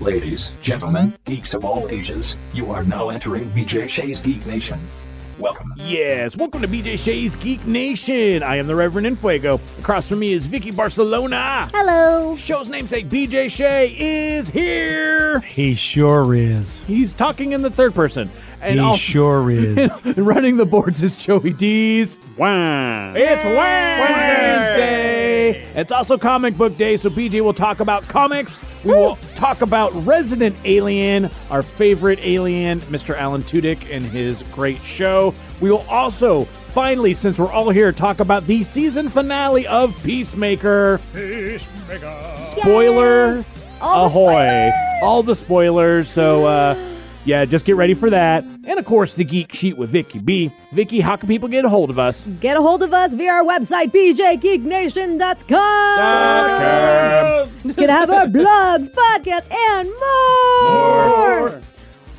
Ladies, gentlemen, geeks of all ages, you are now entering BJ Shea's Geek Nation. Welcome. Yes, welcome to BJ Shea's Geek Nation. I am the Reverend Infuego. Across from me is Vicky Barcelona. Hello. Show's namesake BJ Shea is here. He sure is. He's talking in the third person. And he also- sure is. running the boards is Joey D's. Wow. It's Wednesday. It's also comic book day, so BJ will talk about comics. We will talk about Resident Alien, our favorite alien, Mr. Alan Tudyk, and his great show. We will also, finally, since we're all here, talk about the season finale of Peacemaker. Spoiler All ahoy. spoilers. All the spoilers. So, uh, yeah, just get ready for that. And of course, the Geek Sheet with Vicky B. Vicky, how can people get a hold of us? Get a hold of us via our website, bjgeeknation.com. It's going to have our blogs, podcasts, and more.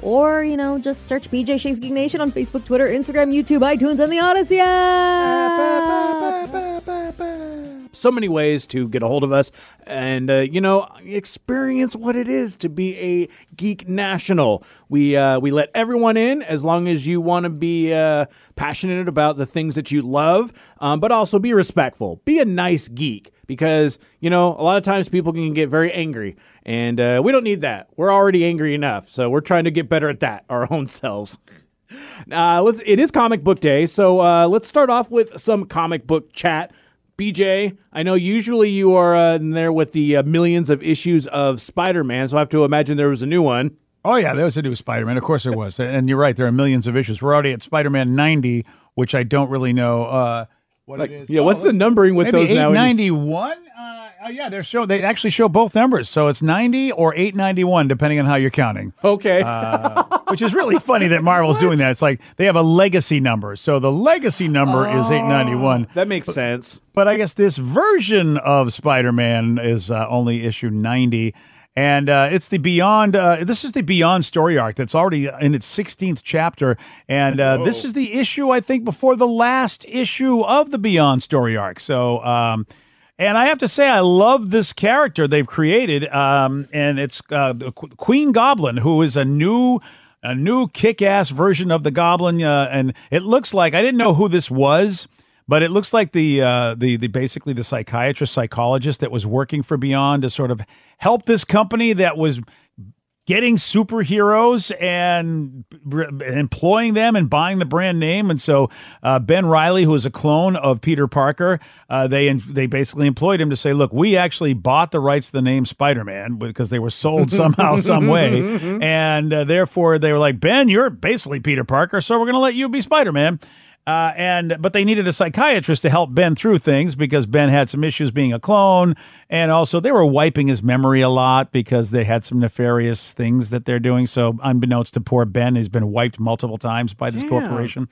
Or, you know, just search BJ Shea's Geek Nation on Facebook, Twitter, Instagram, YouTube, iTunes, and the Audacy app. So many ways to get a hold of us and, uh, you know, experience what it is to be a Geek National. We, uh, we let everyone in as long as you want to be uh, passionate about the things that you love, um, but also be respectful. Be a nice geek because, you know, a lot of times people can get very angry and uh, we don't need that. We're already angry enough. So we're trying to get better at that, our own selves. Uh, let's. It is comic book day, so uh, let's start off with some comic book chat. BJ, I know usually you are uh, in there with the uh, millions of issues of Spider-Man, so I have to imagine there was a new one. Oh yeah, there was a new Spider-Man. Of course there was, and you're right. There are millions of issues. We're already at Spider-Man 90, which I don't really know uh, what Like, it is. yeah, Oh, what's the numbering with those now? 891. Uh, oh, yeah, they're show. They actually show both numbers, so it's 90 or 891, depending on how you're counting. Okay. Which is really funny that Marvel's doing that. It's like they have a legacy number, so the legacy number is 891. that makes sense. But I guess this version of Spider-Man is uh, only issue 90. And uh, it's the Beyond. Uh, this is the Beyond story arc that's already in its 16th chapter. And uh, this is the issue, I think, before the last issue of the Beyond story arc. So, um, and I have to say, I love this character they've created. Um, and it's uh, Queen Goblin, who is a new. A new kick-ass version of the Goblin, uh, and it looks like I didn't know who this was, but it looks like the uh, the the basically the psychiatrist psychologist that was working for Beyond to sort of help this company that was getting superheroes and employing them and buying the brand name. And so uh, Ben Riley, who is a clone of Peter Parker, uh, they they basically employed him to say, "Look, we actually bought the rights to the name Spider Man because they were sold somehow, some way, and uh, therefore they were like, Ben, you're basically Peter Parker, so we're going to let you be Spider Man." Uh, and but they needed a psychiatrist to help Ben through things because Ben had some issues being a clone, and also they were wiping his memory a lot because they had some nefarious things that they're doing. So unbeknownst to poor Ben, he's been wiped multiple times by this corporation.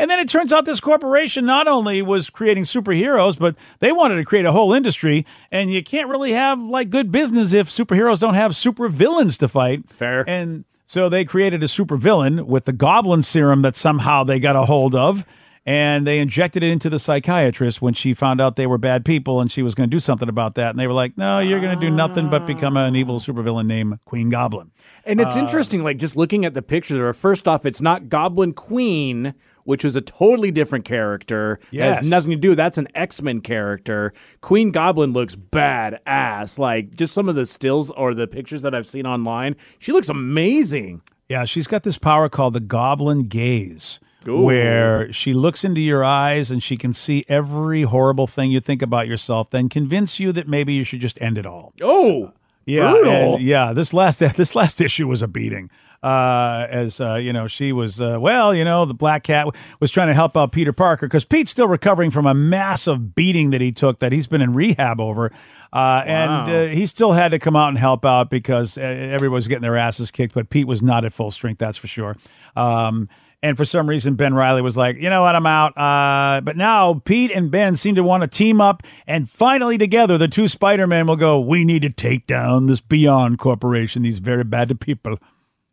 And then it turns out this corporation not only was creating superheroes, but they wanted to create a whole industry. And you can't really have like good business if superheroes don't have super villains to fight. Fair. And so they created a supervillain with the goblin serum that somehow they got a hold of. And they injected it into the psychiatrist when she found out they were bad people and she was going to do something about that. And they were like, no, you're going to do nothing but become an evil supervillain named Queen Goblin. And Uh, it's interesting, like just looking at the pictures. Or first off, it's not Goblin Queen, which was a totally different character. It Yes. has nothing to do. That's an X Men character. Queen Goblin looks badass. Like just some of the stills or the pictures that I've seen online, she looks amazing. Yeah, she's got this power called the Goblin Gaze, Ooh. where she looks into your eyes and she can see every horrible thing you think about yourself, then convince you that maybe you should just end it all. Oh, Yeah, brutal. yeah. This last this last issue was a beating. Uh, as uh, you know, she was uh, well. You know, the Black Cat was trying to help out Peter Parker because Pete's still recovering from a massive beating that he took that he's been in rehab over, uh, and uh, he still had to come out and help out because uh, everybody's getting their asses kicked. But Pete was not at full strength, that's for sure. Um, and for some reason, Ben Riley was like, you know what, I'm out. Uh, but now Pete and Ben seem to want to team up, and finally together, the two Spider-Men will go, we need to take down this Beyond Corporation, these very bad people.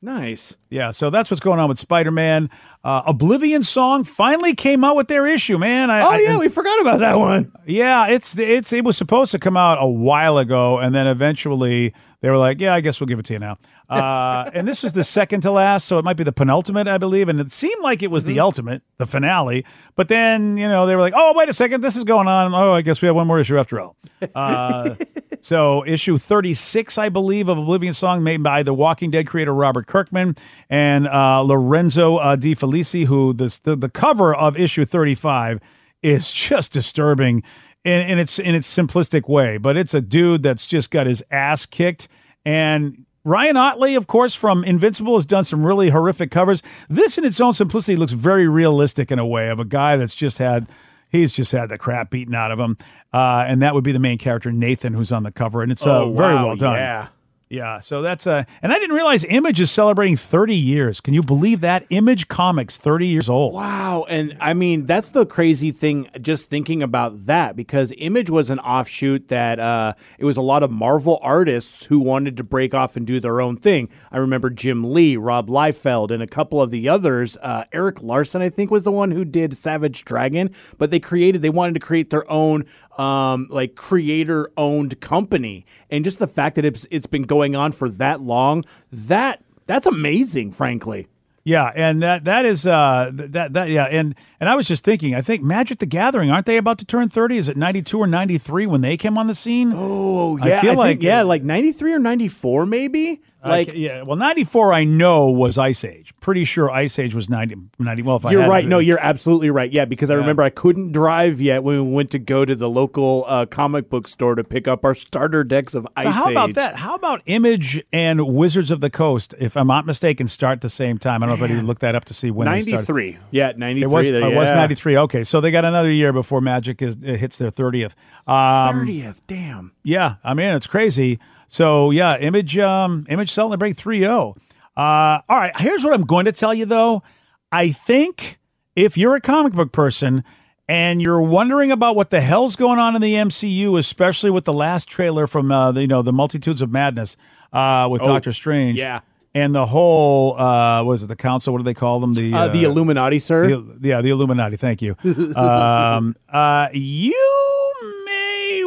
Nice. Yeah, so that's what's going on with Spider-Man. Uh, Oblivion Song finally came out with their issue, man. I, Oh I- yeah, we forgot about that one. yeah, it's it's it was supposed to come out a while ago, and then eventually they were like, "Yeah, I guess we'll give it to you now." Uh, and this is the second to last, so it might be the penultimate, I believe. And it seemed like it was the ultimate, the finale. But then, you know, they were like, "Oh, wait a second, this is going on. Oh, I guess we have one more issue after all." Uh, so issue 36, I believe, of Oblivion Song, made by the Walking Dead creator Robert Kirkman and uh, Lorenzo uh, De Felici, who this, the the cover of issue 35 is just disturbing in, in its in its simplistic way. But it's a dude that's just got his ass kicked and. Ryan Ottley, of course, from Invincible, has done some really horrific covers. This, in its own simplicity, looks very realistic in a way of a guy that's just had he's just had the crap beaten out of him, uh, and that would be the main character Nathan, who's on the cover, and it's uh, Oh, very well done. Yeah. Yeah, so that's uh and I didn't realize Image is celebrating 30 years. Can you believe that? Image Comics 30 years old. Wow. And I mean, that's the crazy thing just thinking about that because Image was an offshoot that uh, it was a lot of Marvel artists who wanted to break off and do their own thing. I remember Jim Lee, Rob Liefeld, and a couple of the others. Uh, Erik Larsen, I think, was the one who did Savage Dragon, but they created, they wanted to create their own um, like creator owned company. And just the fact that it's, it's been going on for that long, that that's amazing, frankly. Yeah, and that that is uh that that yeah, and and I was just thinking, I think Magic the Gathering, aren't they about to turn 30? Is it 92 or 93 when they came on the scene? Oh I yeah, I feel think, like- yeah, like ninety three or ninety four, maybe. Like yeah, well 94 I know was Ice Age. Pretty sure Ice Age was 90 90 well if I you're had right. to- No, you're absolutely right. Yeah, because I remember I couldn't drive yet when we went to go to the local uh, comic book store to pick up our starter decks of So Ice how about that? How about Image and Wizards of the Coast, if I'm not mistaken, start at the same time? I don't know if anybody looked that up to see when they started. three. Yeah, 93. It three. was, it was 93. Okay, so they got another year before Magic is it hits their 30th. Um, Thirtieth. Damn. yeah, I mean, it's crazy. So, yeah, Image um, Image selling the break 3-0. Uh, all right, here's what I'm going to tell you, though. I think if you're a comic book person and you're wondering about what the hell's going on in the MCU, especially with the last trailer from, uh, the, you know, the Multitudes of Madness uh, with Doctor Strange. yeah. And the whole, uh, what is it, the council? What do they call them? The Uh, the Illuminati, sir. the, yeah, the Illuminati. Thank you. um, uh, you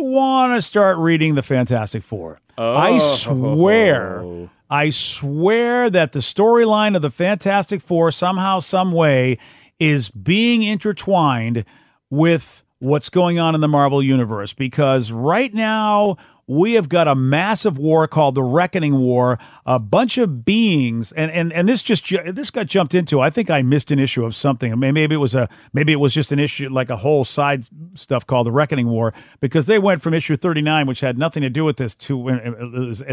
want to start reading the Fantastic Four. I oh. swear, I swear that the storyline of the Fantastic Four somehow, some way, is being intertwined with what's going on in the Marvel universe. Because right now. We have got a massive war called the Reckoning War. A bunch of beings, and and and this just this got jumped into. I think I missed an issue of something. I mean, maybe it was a maybe it was just an issue like a whole side stuff called the Reckoning War because they went from issue thirty nine, which had nothing to do with this, to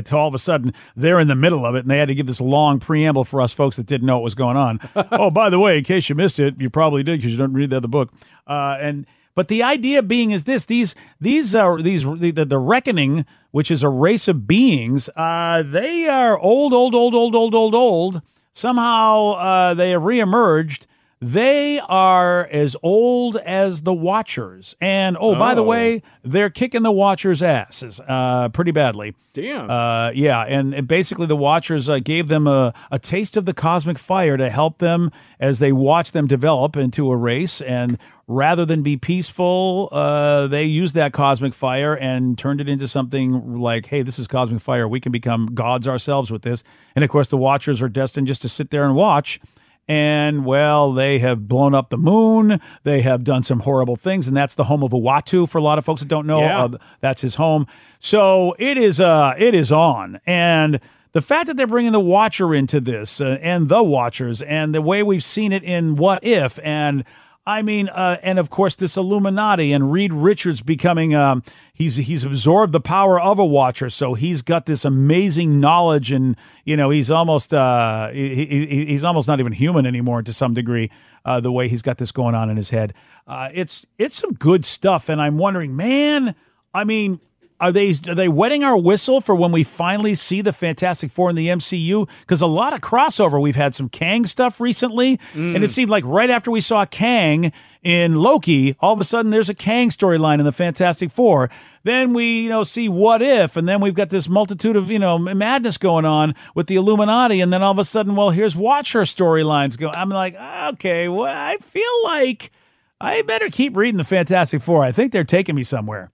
to all of a sudden they're in the middle of it, and they had to give this long preamble for us folks that didn't know what was going on. oh, by the way, in case you missed it, you probably did because you don't read the other book, uh, and. But the idea being is this: these these are these the, the, reckoning, which is a race of beings. Uh, they are old, old, old, old, old, old, old. Somehow uh, they have reemerged. They are as old as the Watchers, and oh, by the Oh. way, they're kicking the Watchers' asses uh, pretty badly. Damn. Uh, yeah, and, and basically the Watchers uh, gave them a, a taste of the cosmic fire to help them as they watch them develop into a race. And rather than be peaceful, uh, they used that cosmic fire and turned it into something like, hey, this is cosmic fire. We can become gods ourselves with this. And of course, the Watchers are destined just to sit there and watch. And well, they have blown up the moon. They have done some horrible things, and that's the home of Uatu. For a lot of folks that don't know, Yeah. uh, that's his home. So it is. Uh, it is on, and the fact that they're bringing the Watcher into this, uh, and the Watchers, and the way we've seen it in What If, and I mean, uh, and of course this Illuminati and Reed Richards becoming um, he's he's absorbed the power of a Watcher, so he's got this amazing knowledge, and you know he's almost uh, he, he, he's almost not even human anymore to some degree. Uh, the way he's got this going on in his head, uh, it's it's some good stuff, and I'm wondering, man. I mean, are they are they wetting our whistle for when we finally see the Fantastic Four in the MCU? Because a lot of crossover. We've had some Kang stuff recently, and it mm. seemed like right after we saw Kang in Loki, all of a sudden there's a Kang storyline in the Fantastic Four. Then we you know see What If, and then we've got this multitude of you know madness going on with the Illuminati, and then all of a sudden, well, here's Watcher storylines go. I'm like, okay, well, I feel like I better keep reading the Fantastic Four. I think they're taking me somewhere.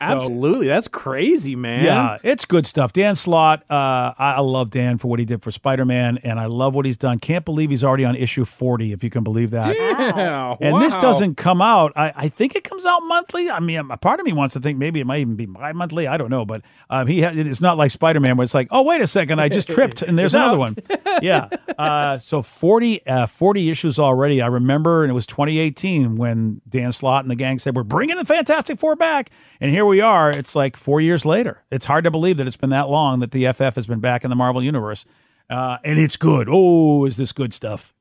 Absolutely, that's crazy, man. Yeah, it's good stuff. Dan Slott, uh, I, I love Dan for what he did for Spider Man, and I love what he's done. Can't believe he's already on issue 40, if you can believe that. Yeah, And this doesn't come out. I, I think it comes out monthly. I mean, a part of me wants to think maybe it might even be bi-monthly. I don't know, but um, he ha- it's not like Spider Man where it's like, oh wait a second, I just tripped and there's another one. Yeah. Uh, so 40, uh, 40 issues already. I remember, and it was 2018 when Dan Slott and the gang said we're bringing the Fantastic Four back, and here we are. It's like four years later. It's hard to believe that it's been that long that the FF has been back in the Marvel universe. Uh, and it's good. Oh, is this good stuff?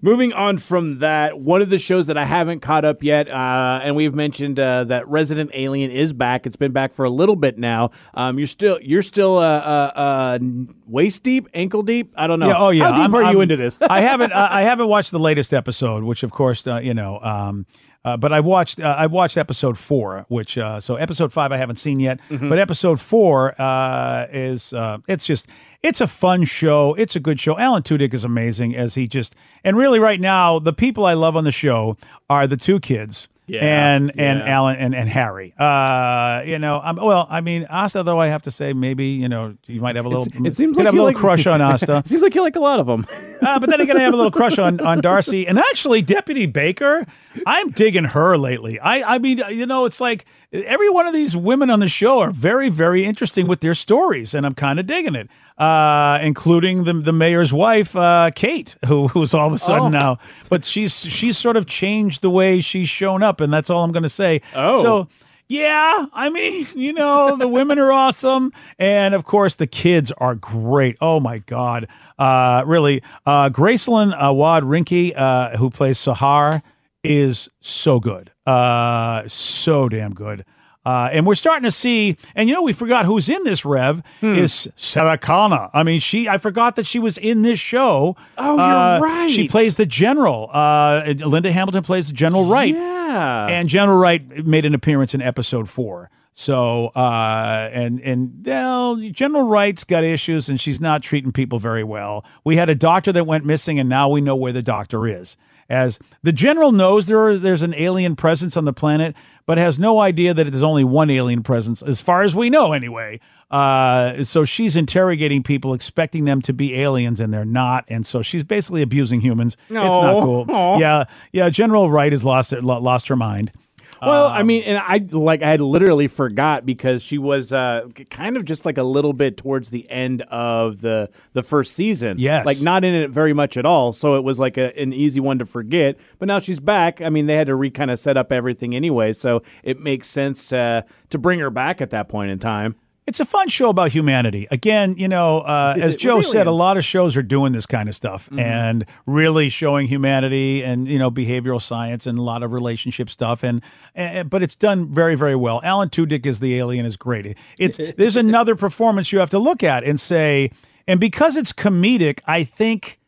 Moving on from that, one of the shows that I haven't caught up yet, uh, and we've mentioned uh, that Resident Alien is back. It's been back for a little bit now. Um, you're still you're still uh, uh, uh, waist deep, ankle deep. I don't know. Yeah, oh yeah. How deep I'm- are you I'm- into this? I haven't. I haven't watched the latest episode, which of course, uh, you know. Um, uh, but I watched. Uh, I watched episode four, which uh, so episode five I haven't seen yet. Mm-hmm. But episode four uh, is. Uh, it's just. It's a fun show. It's a good show. Alan Tudyk is amazing as he just. And really, right now, the people I love on the show are the two kids. Yeah, and and yeah. Alan and, and Harry. Uh, you know, I'm well. I mean, Asta, though, I have to say, maybe you know, you might have a little. it seems like have a little like- crush on Asta. Seems like you like a lot of them. Uh, but then again, I have a little crush on, on Darcy. And actually, Deputy Baker, I'm digging her lately. I, I mean, you know, it's like every one of these women on the show are very, very interesting with their stories, and I'm kind of digging it. Uh, including the the mayor's wife, uh, Kate, who who's all of a sudden Oh. now, but she's she's sort of changed the way she's shown up, and that's all I'm going to say. Oh. so yeah, I mean, you know, the women are awesome. And of course, the kids are great. Oh my God. Uh, really, uh, Gracelyn Awad Rinky, uh, who plays Sahar, is so good. Uh, so damn good. Uh, and we're starting to see, and you know, we forgot who's in this Rev Hmm. is Sarah Connor. I mean, she, I forgot that she was in this show. Oh, you're Uh, right. She plays the general. Uh, Linda Hamilton plays the General Wright. Yeah. And General Wright made an appearance in episode four. So, uh, and and well, General Wright's got issues, and she's not treating people very well. We had a doctor that went missing, and now we know where the doctor is. As the general knows there is, there's an alien presence on the planet, but has no idea that there's only one alien presence, as far as we know, anyway. Uh, so she's interrogating people, expecting them to be aliens, and they're not. And so she's basically abusing humans. It's not cool. Aw. Yeah, yeah. General Wright has lost it, lost her mind. Well, Um, I mean, and I like I had literally forgot because she was uh, kind of just like a little bit towards the end of the the first season. Yes. like not in it very much at all. So it was like a, an easy one to forget. But now she's back. I mean, they had to re kind of set up everything anyway, so it makes sense uh, to bring her back at that point in time. It's a fun show about humanity. Again, you know, uh, as Joe With said, a lot of shows are doing this kind of stuff Mm-hmm. and really showing humanity and you know behavioral science and a lot of relationship stuff. And, and but it's done very very well. Alan Tudyk as the alien is great. It's there's another performance you have to look at and say, and because it's comedic, I think.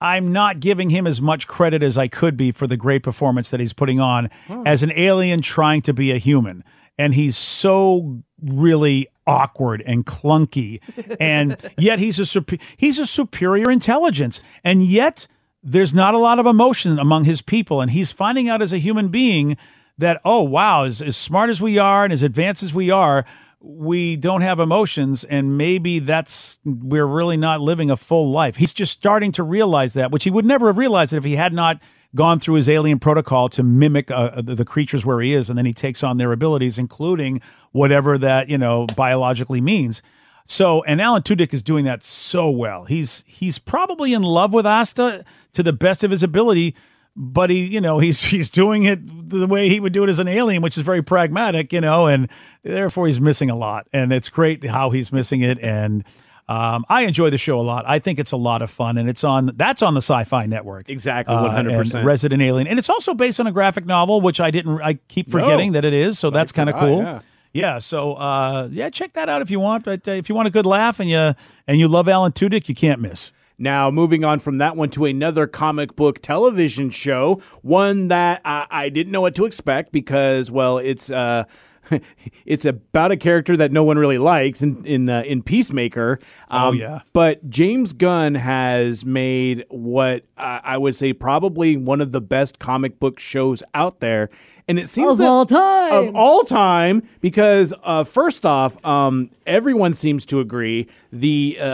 I'm not giving him as much credit as I could be for the great performance that he's putting on as an alien trying to be a human. And he's so really awkward and clunky. And yet he's a he's a superior intelligence. And yet there's not a lot of emotion among his people. And he's finding out as a human being that, oh wow, as, as smart as we are and as advanced as we are, we don't have emotions and maybe that's we're really not living a full life. He's just starting to realize that, which he would never have realized if he had not gone through his alien protocol to mimic uh, the, the creatures where he is and then he takes on their abilities including whatever that, you know, biologically means. So, and Alan Tudyk is doing that so well. He's he's probably in love with Asta to the best of his ability, but he, you know, he's he's doing it the way he would do it as an alien, which is very pragmatic, you know, and therefore he's missing a lot. And it's great how he's missing it. And um, I enjoy the show a lot. I think it's a lot of fun, and it's on that's on the Syfy Network. Exactly, Uh, 100%. Resident Alien, and it's also based on a graphic novel, which I didn't. I keep forgetting that it is, so that's kind of cool. yeah. Yeah, so uh, yeah, check that out if you want. But uh, if you want a good laugh and you and you love Alan Tudyk, you can't miss. Now, moving on from that one to another comic book television show, one that I, I didn't know what to expect because, well, it's uh, it's about a character that no one really likes in in, uh, in Peacemaker. Um, Oh, yeah. But James Gunn has made what uh, I would say probably one of the best comic book shows out there. And it seems Of that- all time. of all time because uh, first off, um, everyone seems to agree the uh,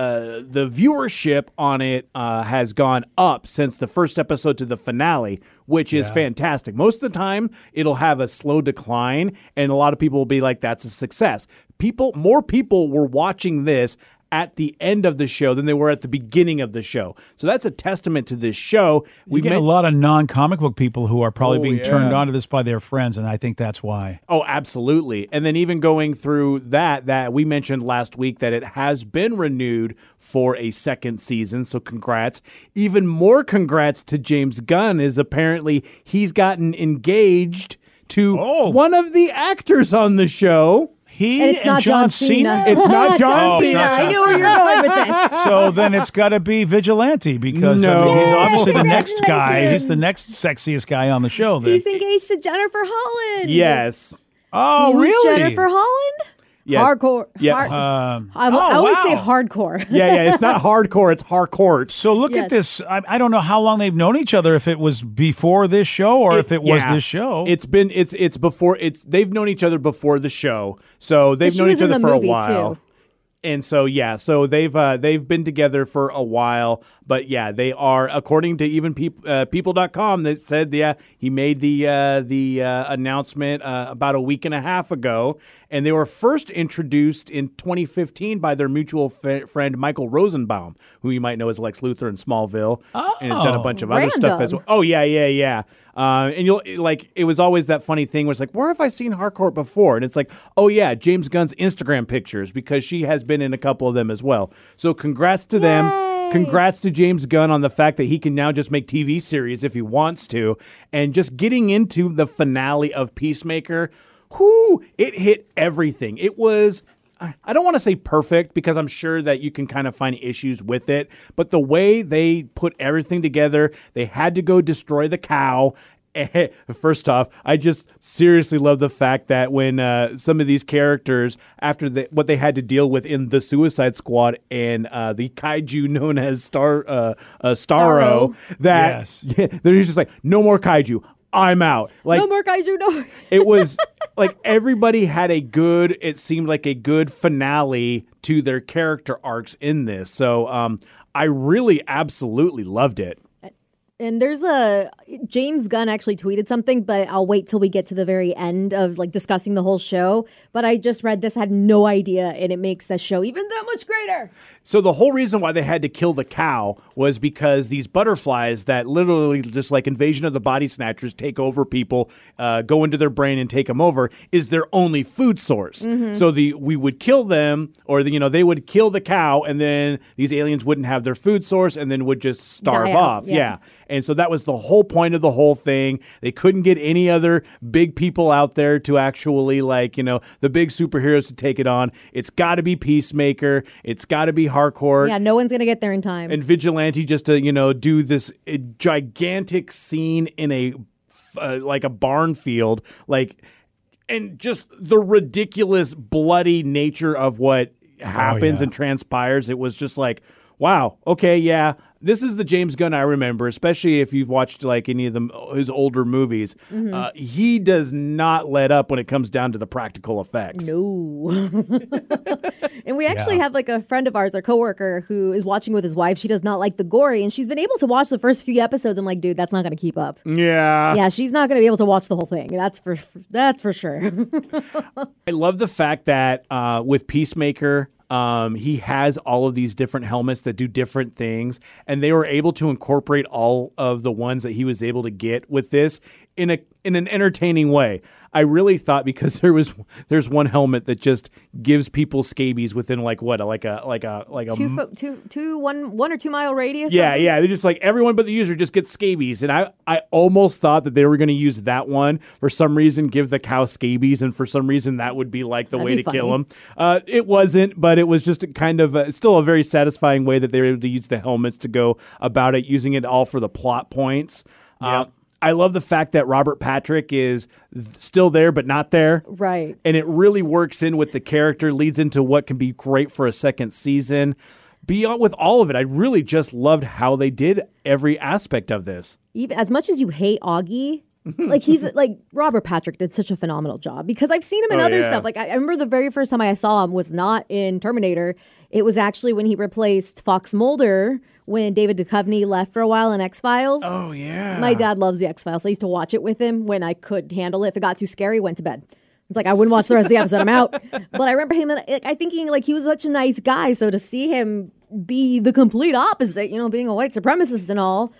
the viewership on it uh, has gone up since the first episode to the finale, which is fantastic. Most of the time, it'll have a slow decline, and a lot of people will be like, "That's a success." People, more people were watching this at the end of the show than they were at the beginning of the show. So that's a testament to this show. We get a lot of non-comic book people who are probably Oh, being yeah. turned on to this by their friends, and I think that's why. Oh, absolutely. And then even going through that, that we mentioned last week that it has been renewed for a second season. So congrats. Even more congrats to James Gunn is apparently he's gotten engaged to Oh. one of the actors on the show. He And it's not John Cena. It's not John Oh, it's Cena. not I John knew where you were going with this. so then it's got to be Vigilante because I No. mean, he's obviously the next guy. He's the next sexiest guy on the show. Then. He's engaged to Jennifer Holland. Yes. oh, Who's really? Jennifer Holland? Yes. Hardcore. Yeah. Hard- Um, I, oh, I always say hardcore. Yeah, yeah. It's not hardcore, it's hardcore. So look Yes. at this. I, I don't know how long they've known each other. If it was before this show or if it was yeah. this show. It's been it's it's before it's they've known each other before the show, so they've known each other for a while. too. And so yeah, so they've uh, they've been together for a while, but yeah, they are according to even peop, uh, people.com that said yeah, he made the uh, the uh, announcement uh, about a week and a half ago and they were first introduced in 2015 by their mutual f- friend Michael Rosenbaum, who you might know as Lex Luthor in Smallville and has done a Oh. bunch of other stuff as well. Oh yeah, yeah, yeah. Uh, and you'll like it was always that funny thing where it's like, where have I seen Harcourt before? And it's like, oh yeah, James Gunn's Instagram pictures because she has been in a couple of them as well. So congrats to them. Congrats to James Gunn on the fact that he can now just make TV series if he wants to, and just getting into the finale of Peacemaker. Whoo! It hit everything. It was. I don't want to say perfect because I'm sure that you can kind of find issues with it, but the way they put everything together, they had to go destroy the cow. First off, I just seriously love the fact that when uh, some of these characters, after the, what they had to deal with in the Suicide Squad and uh, the kaiju known as Star uh, uh, Starro, Starro. that Yes. they're just like, no more kaiju. I'm out. Like no more kaiju, no it was like everybody had a good it seemed like a good finale to their character arcs in this. So um i really absolutely loved it And there's a James Gunn actually tweeted something, but I'll wait till we get to the very end of like discussing the whole show. But I just read this, had no idea, and it makes the show even that much greater. so the whole reason why they had to kill the cow was because these butterflies that literally just like invasion of the body snatchers take over people uh, go into their brain and take them over is their only food source so the we would kill them or the, you know they would kill the cow and then these aliens wouldn't have their food source and then would just starve Die out, off yeah. yeah And so that was the whole point of the whole thing. They couldn't get any other big people out there to actually, like, you know, the big superheroes to take it on. It's got to be Peacemaker. It's got to be Harcourt. Yeah, no one's gonna get there in time. And Vigilante just to, you know, do this uh, gigantic scene in a, uh, like a barn field. Like, and just the ridiculous, bloody nature of what happens yeah. and transpires. It was just like, wow, okay, yeah, this is the James Gunn I remember, especially if you've watched like any of them his older movies. Uh, he does not let up when it comes down to the practical effects. No. and we actually Yeah. have like a friend of ours, our coworker, who is watching with his wife. She does not like the gory, and she's been able to watch the first few episodes. I'm like, dude, that's not going to keep up. Yeah. yeah, she's not going to be able to watch the whole thing. That's for that's for sure. I love the fact that uh, with Peacemaker, um, he has all of these different helmets that do different things, and they were able to incorporate all of the ones that he was able to get with this in a in an entertaining way. I really thought because there was there's one helmet that just gives people scabies within like what like a like a like a two, fo- two, two, one, one or two mile radius. yeah, yeah. They're just like everyone but the user just gets scabies. And I, I almost thought that they were going to use that one for some reason, give the cow scabies, and for some reason that would be like the That'd way be to kill funny. them. Uh, it wasn't, but it was just a kind of a, still a very satisfying way that they were able to use the helmets to go about it, using it all for the plot points. Uh, I love the fact that Robert Patrick is still there but not there Right. and it really works in with the character, leads into what can be great for a second season. Beyond with all of it, I really just loved how they did every aspect of this. Even as much as you hate Auggie, like he's like Robert Patrick did such a phenomenal job because I've seen him in Oh, other yeah. stuff. Like I, I remember the very first time I saw him was not in Terminator. It was actually when he replaced Fox Mulder when David Duchovny left for a while in X Files. Oh yeah. My dad loves the X Files, so I used to watch it with him when I could handle it. If it got too scary, went to bed. It's like I wouldn't watch the rest of the episode. I'm out. But I remember him. like, I thinking like he was such a nice guy. So to see him be the complete opposite, you know, being a white supremacist and all,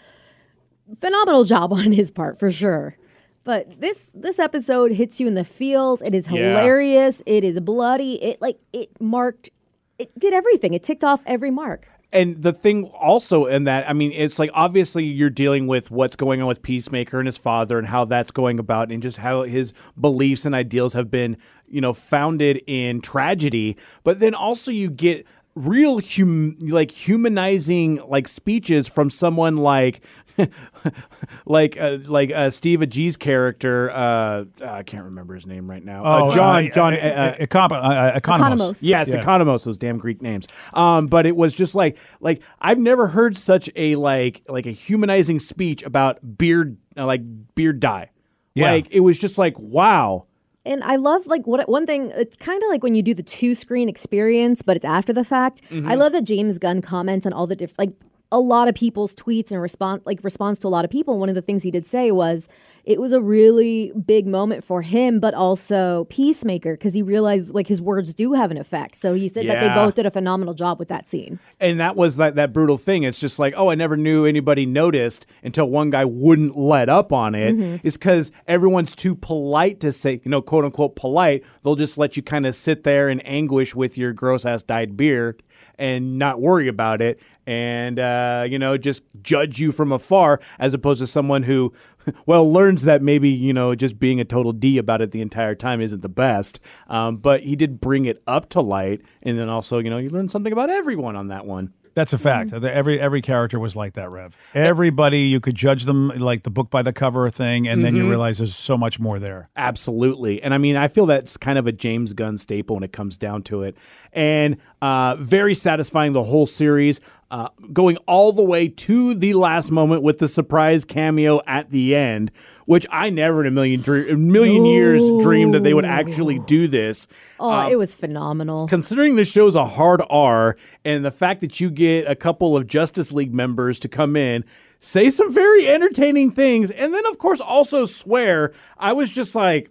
phenomenal job on his part for sure. But this this episode hits you in the feels. It is Yeah. hilarious. It is bloody. It like it marked. It did everything. It ticked off every mark. And the thing also in that, I mean, it's like obviously you're dealing with what's going on with Peacemaker and his father and how that's going about and just how his beliefs and ideals have been, you know, founded in tragedy. But then also you get real hum like humanizing like speeches from someone like like uh, like uh, Steve Agee's character uh, I can't remember his name right now. uh, John John uh, uh, uh, Economos. Economos. Yes, Yeah. Economos, those damn Greek names. Um, but it was just like like I've never heard such a like like a humanizing speech about beard uh, like beard dye. Yeah. Like it was just like wow. And I love like what one thing. It's kind of like when you do the two screen experience, but it's after the fact. I love that James Gunn comments on all the different like a lot of people's tweets and response like response to a lot of people. One of the things he did say was it was a really big moment for him, but also Peacemaker because he realized like his words do have an effect. So he said that they both did a phenomenal job with that scene. And that was that that brutal thing. It's just like, oh, I never knew anybody noticed until one guy wouldn't let up on it. Mm-hmm. Is because everyone's too polite to say, you know, quote unquote polite. They'll just let you kind of sit there in anguish with your gross ass dyed beard and not worry about it and uh, you know just judge you from afar as opposed to someone who well learns that maybe you know just being a total d about it the entire time isn't the best. Um, but he did bring it up to light and then also you know you learn something about everyone on that one That's a fact. Mm-hmm. Every every character was like that, Rev. Everybody you could judge them like the book by the cover thing, and Mm-hmm. then you realize there's so much more there. Absolutely. And I mean, I feel that's kind of a James Gunn staple when it comes down to it. And uh, very satisfying the whole series, uh, going all the way to the last moment with the surprise cameo at the end, which I never in a million, dre- a million years dreamed that they would actually do this. Oh, um, it was phenomenal. Considering this show's a hard R, and the fact that you get a couple of Justice League members to come in, say some very entertaining things, and then, of course, also swear, I was just like,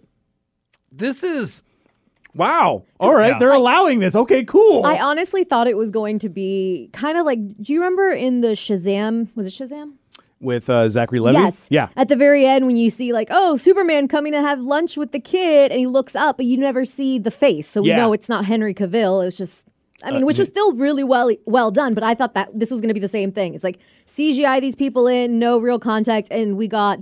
this is. Wow. All right. Yeah. They're allowing this. Okay, cool. I honestly thought it was going to be kind of like. Do you remember in the Shazam? Was it Shazam? With uh, Zachary Levi? Yes. Yeah. At the very end, when you see like, oh, Superman coming to have lunch with the kid, and he looks up, but you never see the face, so we Yeah. know it's not Henry Cavill. It's just. I mean, which was still really well well done, but I thought that this was going to be the same thing. It's like CGI these people in, no real contact, and we got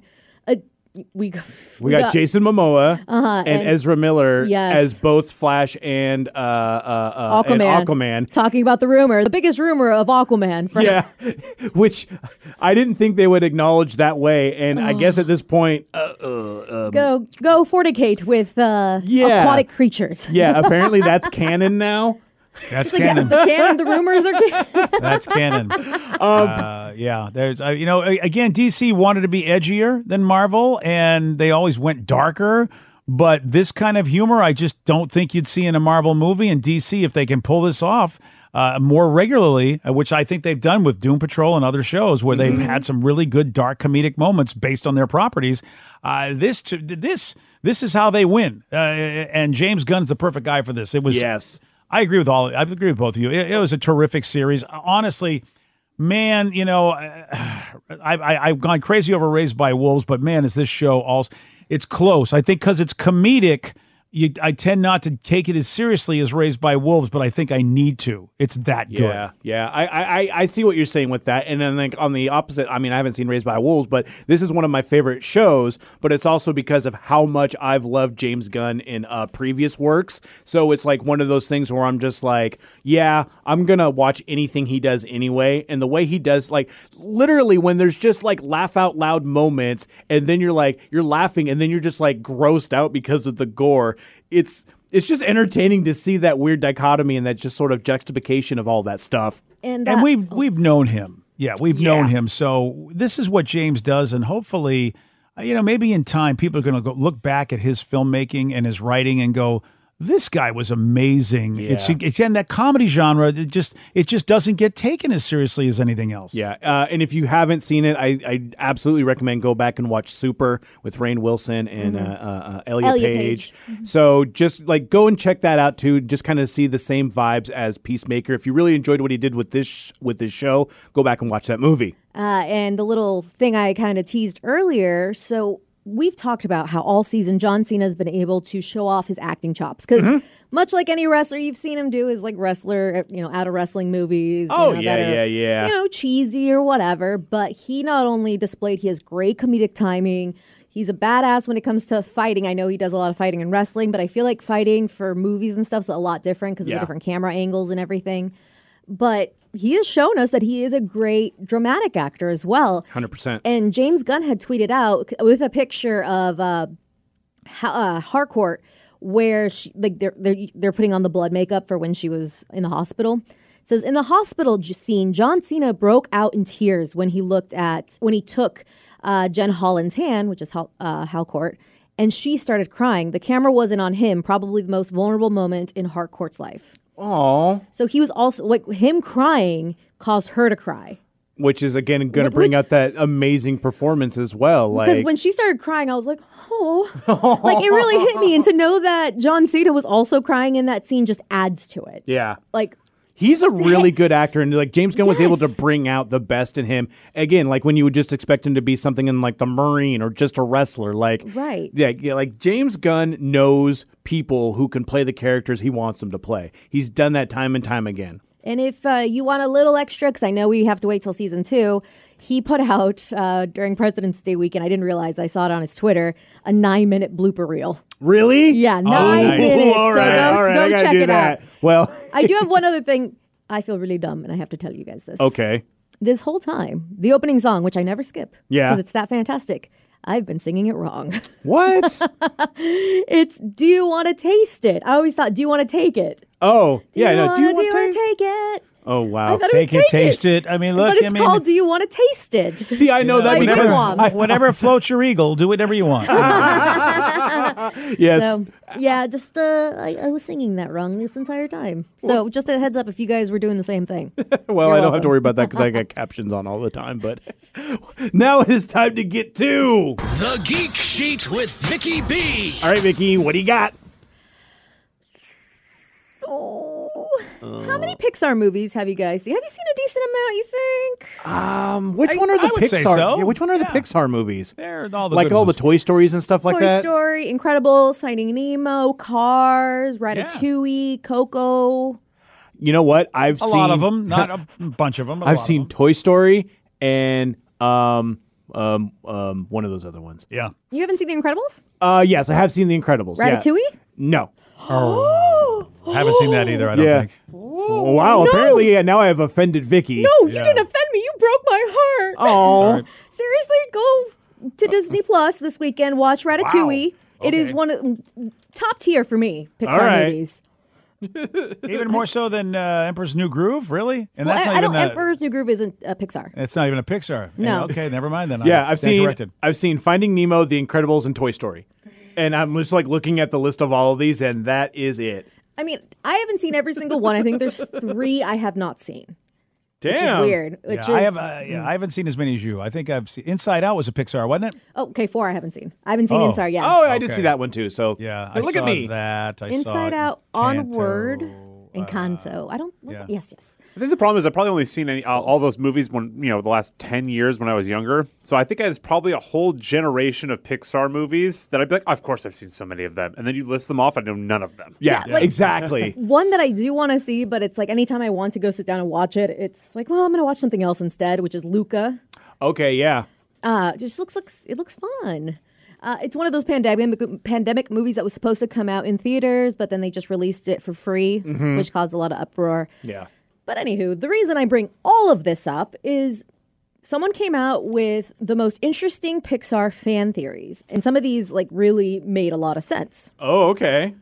we got, We got Jason Momoa and, Uh-huh, and- Ezra Miller Yes. as both Flash and uh, uh, uh, and Aquaman. Aquaman. talking about the rumor, the biggest rumor of Aquaman. For, Yeah, which I didn't think they would acknowledge that way, and I guess at this point, uh, uh, um, Go go fornicate with uh, Yeah. aquatic creatures. yeah, apparently that's canon now. That's Like, canon. the canon, the rumors are canon. That's canon. Um, uh, yeah, there's uh, you know again DC wanted to be edgier than Marvel, and they always went darker. But this kind of humor, I just don't think you'd see in a Marvel movie. And DC, if they can pull this off uh, more regularly, uh, which I think they've done with Doom Patrol and other shows, where they've had some really good dark comedic moments based on their properties, uh, this to, this this is how they win. Uh, and James Gunn's the perfect guy for this. It was Yes. I agree with all. I agree with both of you. It, it was a terrific series. Honestly, man, you know, I, I I've gone crazy over Raised by Wolves, but man, is this show all? It's close. I think because it's comedic. You, I tend not to take it as seriously as Raised by Wolves, but I think I need to. It's that good. Yeah, yeah. I, I, I- I see what you're saying with that. And then like on the opposite, I mean, I haven't seen Raised by Wolves, but this is one of my favorite shows. But it's also because of how much I've loved James Gunn in uh, previous works. So it's like one of those things where I'm just like, yeah, I'm gonna watch anything he does anyway. And the way he does, like, literally when there's just like laugh out loud moments, and then you're like, you're laughing, and then you're just like grossed out because of the gore. It's it's just entertaining to see that weird dichotomy and that just sort of juxtaposition of all that stuff. And, and we've we've known him. Yeah, we've Yeah. known him. So this is what James does, and hopefully, uh, you know, maybe in time people are going to go look back at his filmmaking and his writing and go, this guy was amazing. It's Yeah. it's in that comedy genre. It just it just doesn't get taken as seriously as anything else. Yeah, uh, and if you haven't seen it, I, I absolutely recommend go back and watch Super with Rainn Wilson and uh, uh, uh, Elliot, Elliot Page. Page. So just like go and check that out too. Just kind of see the same vibes as Peacemaker. If you really enjoyed what he did with this sh- with this show, go back and watch that movie. Uh, and the little thing I kind of teased earlier. So we've talked about how all season John Cena has been able to show off his acting chops because. Mm-hmm. Much like any wrestler you've seen him do is like wrestler, you know, out of wrestling movies. you Oh, know, yeah, are, yeah, yeah. You know, cheesy or whatever. But he not only displayed he has great comedic timing. He's a badass when it comes to fighting. I know he does a lot of fighting in wrestling, but I feel like fighting for movies and stuff is a lot different because of the different camera angles and everything. But he has shown us that he is a great dramatic actor as well. Hundred percent. And James Gunn had tweeted out with a picture of uh, ha- uh, Harcourt, where she, like they're, they're they're putting on the blood makeup for when she was in the hospital. It says in the hospital j- scene, John Cena broke out in tears when he looked at when he took uh, Jen Holland's hand, which is Hal, uh, Halcourt, and she started crying. The camera wasn't on him, probably the most vulnerable moment in Harcourt's life. Oh, So he was also like him crying caused her to cry. which is again going to bring which- out that amazing performance as well. Because Like when she started crying, I was like, oh, like it really hit me. And to know that John Cena was also crying in that scene just adds to it. yeah. Like, He's a really good actor, and like James Gunn was able to bring out the best in him. Again, like when you would just expect him to be something in like the Marine or just a wrestler, like Right. yeah, yeah, like James Gunn knows people who can play the characters he wants them to play. He's done that time and time again. and if uh, you want a little extra, because I know we have to wait till season two, he put out uh, during President's Day weekend. I didn't realize I saw it on his Twitter a nine minute blooper reel. Really? Yeah, nine nice. minutes. all so go, all right, go I gotta check do it that. out. Well, I do have one other thing. I feel really dumb, and I have to tell you guys this. okay. This whole time, the opening song, which I never skip, Yeah. because it's that fantastic. I've been singing it wrong. What? It's do you want to taste it? I always thought, do you want to take it? oh, Do yeah. No. Do you want to taste? take it? Oh I wow. thought Take it was it, taste it. I mean, look, but it's I mean, called "Do You Want to Taste It?" See, I know that Like because. I, whatever floats your eagle, do whatever you want. yes. So yeah, just uh, I, I was singing that wrong this entire time. So just a heads up if you guys were doing the same thing. Well, You're I don't have to worry about that because I got captions on all the time. But now it is time to get to. The Geek Sheet with Vicky B. All right, Vicky, what do you got? Oh, how many Pixar movies have you guys seen? Have you seen a decent amount? You think? Um, which I- one are the I Pixar? so. Yeah, which one are the Pixar movies? They're all the like good all ones. the Toy Stories and stuff like that. Toy. Story, Incredibles, Finding Nemo, Cars, Ratatouille, Coco. You know what? I've A seen lot of them, not a bunch of them. But a I've lot of seen them. Toy Story and um um um one of those other ones. Yeah. You haven't seen The Incredibles? Uh, yes, I have seen The Incredibles. yeah. Ratatouille? No. Haven't seen that either. I don't Yeah. think. wow. Apparently, yeah, now I have offended Vicky. No, you Yeah. didn't offend me. You broke my heart. Oh. Sorry. Seriously, go to Disney Plus this weekend. Watch Ratatouille. It is Okay. one of top tier for me. Pixar All right. movies. Even more so than uh, Emperor's New Groove, really? And Well, that's I, not I even don't. that. Emperor's New Groove isn't a Pixar. It's not even a Pixar. No. Okay, never mind then. Yeah, I I've stand seen corrected. I've seen Finding Nemo, The Incredibles, and Toy Story, and I'm just like looking at the list of all of these, and that is it. I mean, I haven't seen every single one. I think there's three I have not seen, Damn, which is weird. Which Yeah, is I have. Uh, yeah, I haven't seen as many as you. I think I've seen Inside Out was a Pixar, wasn't it? oh, okay, four I haven't seen. I haven't seen Oh. Inside yet. Oh, I did see that one too. So Yeah, I look saw at me. that. I saw Inside Out, Onward, Canto, and uh, Kanto. I don't. yeah. Yes, yes. I think the problem is I've probably only seen any, uh, all those movies when you know the last ten years when I was younger. So I think it's probably a whole generation of Pixar movies that I'd be like, of course I've seen so many of them, and then you list them off, I know none of them. yeah, Yeah, like- exactly. One that I do want to see, but it's like anytime I want to go sit down and watch it, it's like, well, I'm going to watch something else instead, which is Luca. okay, yeah. Uh, just looks looks it looks fun. Uh, it's one of those pandemic pandemic movies that was supposed to come out in theaters, but then they just released it for free, which caused a lot of uproar. Yeah. But anywho, the reason I bring all of this up is someone came out with the most interesting Pixar fan theories, and some of these like really made a lot of sense. Oh, okay.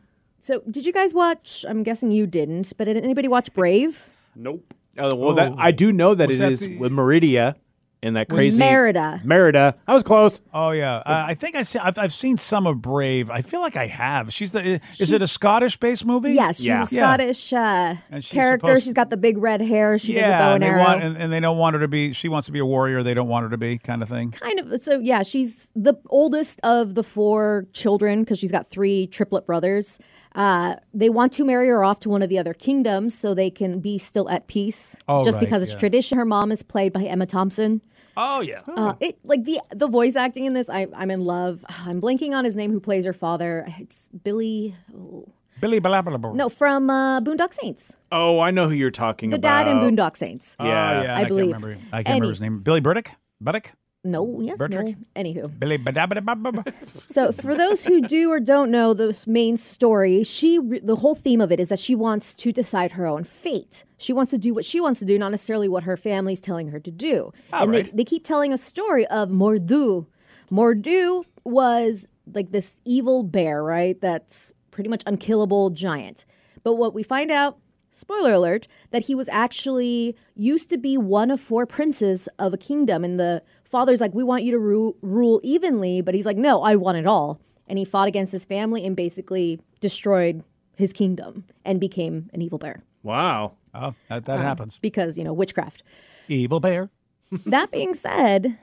So, did you guys watch? I'm guessing you didn't, but did anybody watch Brave? Nope. Oh, well, that I do know that Was it that is the- with Meridia. In that crazy Merida. Merida. I was close. Oh yeah, uh, I think I see, I've, I've seen some of Brave. I feel like I have. She's the. Is it a Scottish-based movie? Yes, she's Yeah. a Scottish uh, And she's character. supposed- She's got the big red hair. She does a bow Yeah, and and they arrow. want, and, and they don't want her to be. She wants to be a warrior. They don't want her to be, kind of thing. kind of so yeah she's the oldest of the four children because she's got three triplet brothers uh, they want to marry her off to one of the other kingdoms so they can be still at peace Oh, just right, because it's yeah. tradition her mom is played by emma thompson Oh yeah. uh, it like the the voice acting in this I, i'm in love i'm blanking on his name who plays her father it's billy Oh. Billy blah, blah, blah. no from uh, boondock saints Oh, I know who you're talking the about. The dad in boondock saints Oh, Yeah. yeah. I I, believe. Can't remember. I can't Any- remember his name. Billy Burdick. Burdick. No yes no Bertrick? anywho Billy. So, for those who do or don't know the main story, she the whole theme of it is that she wants to decide her own fate. She wants to do what she wants to do, not necessarily what her family's telling her to do. and they, right. they keep telling a story of Mordu. Mordu was like this evil bear, right? That's pretty much unkillable giant. But what we find out, spoiler alert, that he was actually used to be one of four princes of a kingdom. in the father's like, we want you to ru- rule evenly. But he's like, no, I want it all. And he fought against his family and basically destroyed his kingdom and became an evil bear Wow. Oh, that, that um, happens. because, you know, witchcraft. Evil bear. that being said,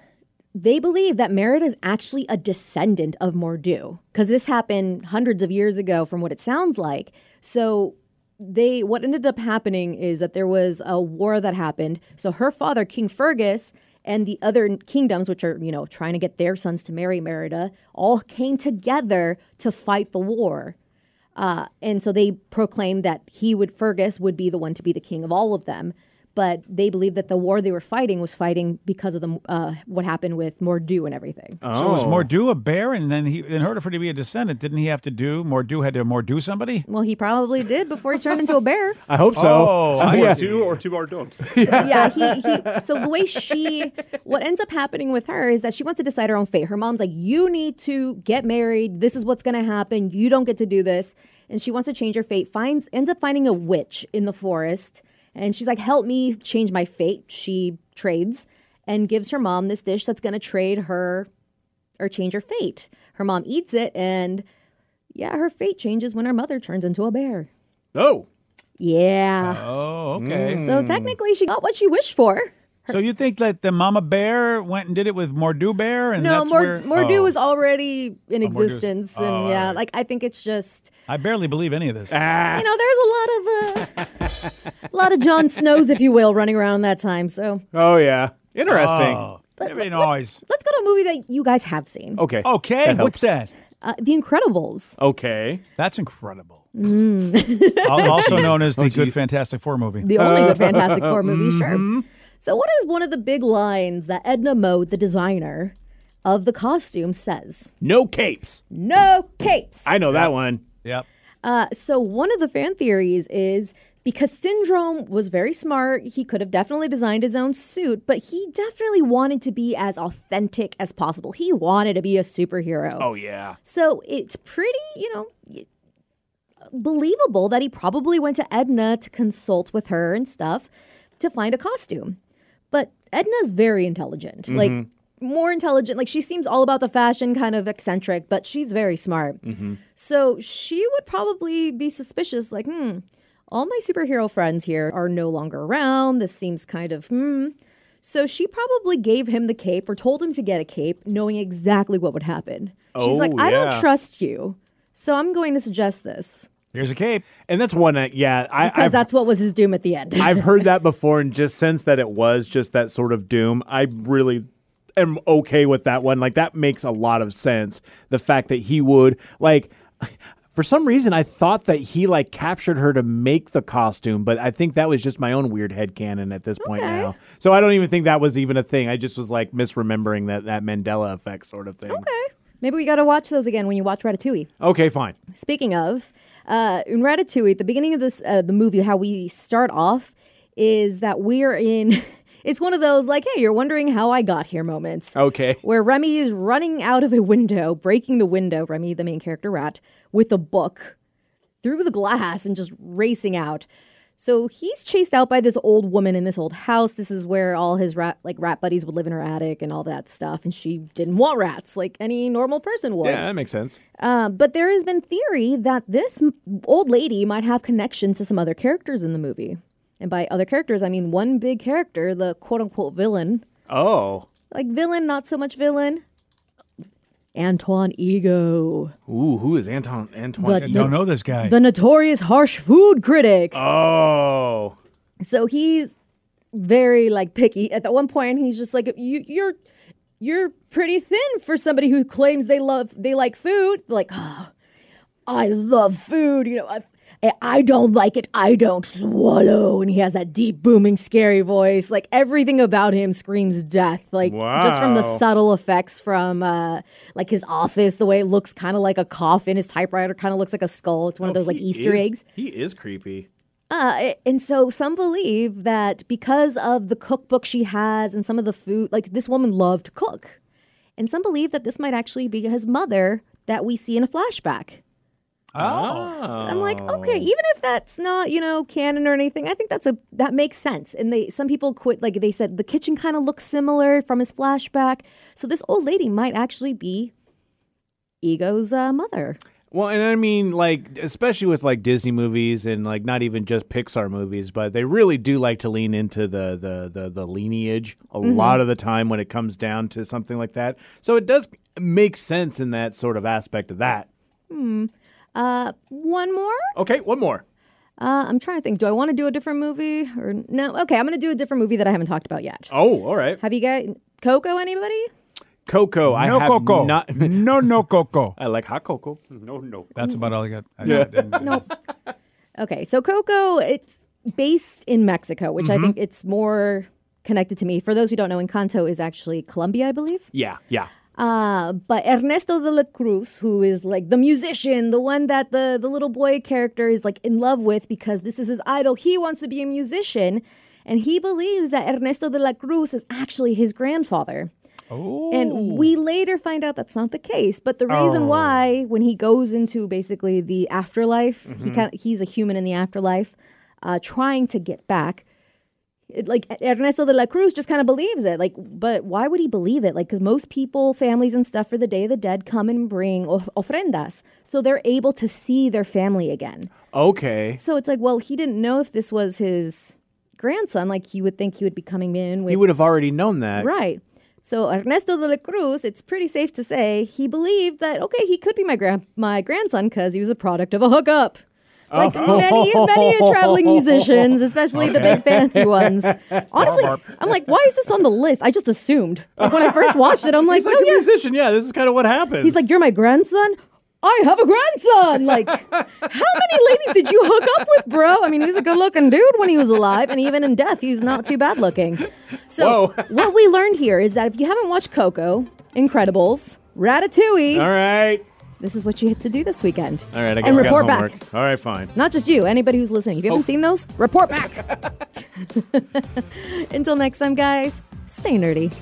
they believe that Merida is actually a descendant of Mordu because this happened hundreds of years ago, from what it sounds like. So they what ended up happening is that there was a war that happened. So her father, King Fergus, and the other kingdoms, which are you know trying to get their sons to marry Merida, all came together to fight the war. Uh, and so they proclaimed that he would Fergus would be the one to be the king of all of them. But they believed that the war they were fighting was fighting because of the uh, what happened with Mordu and everything. Oh. So was Oh. Mordu a bear? And then he, in order for him to be a descendant, didn't he have to do Mordu had to Mordu somebody? Well, he probably did before he turned into a bear. I hope so. Oh, I Or see. two or two or don't. yeah, he, he so the way she what ends up happening with her is that she wants to decide her own fate. Her mom's like, "You need to get married. This is what's going to happen. You don't get to do this." And she wants to change her fate. Finds ends up finding a witch in the forest, and she's like, "Help me change my fate." She trades and gives her mom this dish that's going to trade her or change her fate. Her mom eats it and yeah, her fate changes when her mother turns into a bear. Oh. Yeah. Oh, okay. So technically she got what she wished for. So you think that the mama bear went and did it with Mordu bear, and No, that's Mor- where Mordu oh, was already in Mordu's- existence, oh, and yeah, alright. like I think it's just I barely believe any of this. Ah. you know there's a lot of uh, a lot of Jon Snows, if you will, running around that time. So Oh yeah. Interesting. Oh, every noise. let's go to a movie that you guys have seen, Okay. Okay, That what's that? uh, The Incredibles. Okay. That's incredible. Al- also known as the Good. Fantastic Four movie. The only good Fantastic Four movie, Mm-hmm. sure. So, what is one of the big lines that Edna Mode, the designer of the costume, says? No capes. No capes. I know that one. Yep. Uh, so one of the fan theories is because Syndrome was very smart, he could have definitely designed his own suit, but he definitely wanted to be as authentic as possible. He wanted to be a superhero. Oh yeah. So it's pretty, you know, y- believable that he probably went to Edna to consult with her and stuff to find a costume. Edna's very intelligent. Like more intelligent. Like she seems all about the fashion, kind of eccentric, but she's very smart. So she would probably be suspicious, like, hmm, all my superhero friends here are no longer around. This seems kind of, hmm. So she probably gave him the cape or told him to get a cape, knowing exactly what would happen. She's like, Oh, I don't trust you. So I'm going to suggest this. Here's a cape. And that's one that yeah, I Because I've, that's what was his doom at the end. I've heard that before and just since that it was just that sort of doom, I really am okay with that one. Like that makes a lot of sense. The fact that he would like for some reason I thought that he like captured her to make the costume, but I think that was just my own weird head headcanon at this point Okay. now. So I don't even think that was even a thing. I just was like misremembering that that Mandela effect sort of thing. okay. Maybe we got to watch those again when you watch Ratatouille. Okay, fine. Speaking of, uh, in Ratatouille, at the beginning of this uh, the movie, how we start off is that we're in. It's one of those like, hey, you're wondering how I got here moments. Okay. Where Remy is running out of a window, breaking the window, Remy, the main character rat, with a book through the glass and just racing out. So he's chased out by this old woman in this old house. This is where all his rat like rat buddies would live in her attic and all that stuff. And she didn't want rats like any normal person would. Yeah, that makes sense. Uh, but there has been theory that this m- old lady might have connections to some other characters in the movie. And by other characters, I mean one big character, the quote unquote villain. Oh. Like villain, not so much villain. Antoine Ego, Ooh, who is Anton Antoine? The- I don't know this guy. the notorious harsh food critic. oh. So he's very like picky. At that one point, he's just like, "You, you're, you're pretty thin for somebody who claims they love, they like food." Like, oh, I love food. You know, I, I don't like it. I don't swallow. And he has that deep, booming, scary voice. Like everything about him screams death. Like just from the subtle effects from uh, like his office, the way it looks kind of like a coffin. His typewriter kind of looks like a skull. It's one of those like Easter is- eggs. He is creepy. Uh, and so some believe that because of the cookbook she has and some of the food, like this woman loved to cook. And some believe that this might actually be his mother that we see in a flashback. Oh. I'm like, okay, even if that's not, you know, canon or anything, I think that's a that makes sense. And they some people quit like they said the kitchen kind of looks similar from his flashback. So this old lady might actually be Ego's uh, mother. Well, and I mean, like, especially with like Disney movies and like not even just Pixar movies, but they really do like to lean into the the the, the lineage a lot of the time when it comes down to something like that. So it does make sense in that sort of aspect of that. Uh, one more. Okay, one more. Uh, I'm trying to think. Do I want to do a different movie or no? Okay, I'm going to do a different movie that I haven't talked about yet. Oh, all right. Have you guys Coco? Anybody? Coco. I no have coco. not. no, no coco. I like hot cocoa. No, no. That's about all I got. I Yeah. didn't- Nope. okay, so Coco, it's based in Mexico, which I think it's more connected to me. For those who don't know, Encanto is actually Colombia, I believe. Yeah, yeah. Uh, but Ernesto de la Cruz, who is like the musician, the one that the, the little boy character is like in love with because this is his idol, he wants to be a musician. And he believes that Ernesto de la Cruz is actually his grandfather. And we later find out that's not the case. But the reason why, when he goes into basically the afterlife, he kind he's a human in the afterlife, uh, trying to get back. It, like Ernesto de la Cruz just kind of believes it. Like, but why would he believe it? Like, because most people, families, and stuff for the Day of the Dead come and bring of- ofrendas, so they're able to see their family again. Okay. So it's like, well, he didn't know if this was his grandson. Like, you would think he would be coming in with You would have already known that. Right. So Ernesto de la Cruz, it's pretty safe to say he believed that okay, he could be my grand my grandson because he was a product of a hookup. Like oh. many many traveling musicians, especially the big fancy ones. Honestly, I'm like, why is this on the list? I just assumed. Like when I first watched it, I'm like, He's like oh a yeah. musician. Yeah, this is kind of what happens. He's like, you're my grandson. I have a grandson. Like, how many ladies did you hook up with, bro? I mean, he was a good looking dude when he was alive, and even in death, he was not too bad looking. So, Whoa. what we learned here is that if you haven't watched Coco, Incredibles, Ratatouille, all right. This is what you get to do this weekend. All right, I guess and I report homework. back. All right, fine. Not just you, anybody who's listening. If you haven't Oh. seen those, report back. Until next time, guys, stay nerdy.